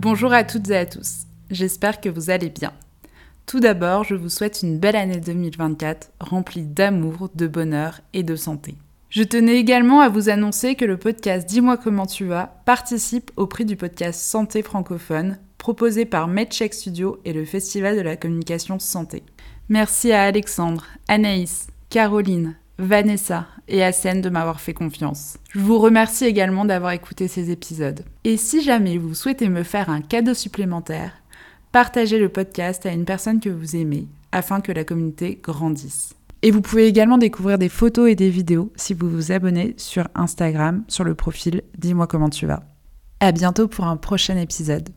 Bonjour à toutes et à tous, j'espère que vous allez bien. Tout d'abord, je vous souhaite une belle année 2024 remplie d'amour, de bonheur et de santé. Je tenais également à vous annoncer que le podcast Dis-moi comment tu vas participe au prix du podcast Santé francophone proposé par MedCheck Studio et le Festival de la communication santé. Merci à Alexandre, Anaïs, Caroline, Vanessa et Hassen de m'avoir fait confiance. Je vous remercie également d'avoir écouté ces épisodes. Et si jamais vous souhaitez me faire un cadeau supplémentaire, partagez le podcast à une personne que vous aimez afin que la communauté grandisse. Et vous pouvez également découvrir des photos et des vidéos si vous vous abonnez sur Instagram sur le profil Dis-moi comment tu vas. À bientôt pour un prochain épisode.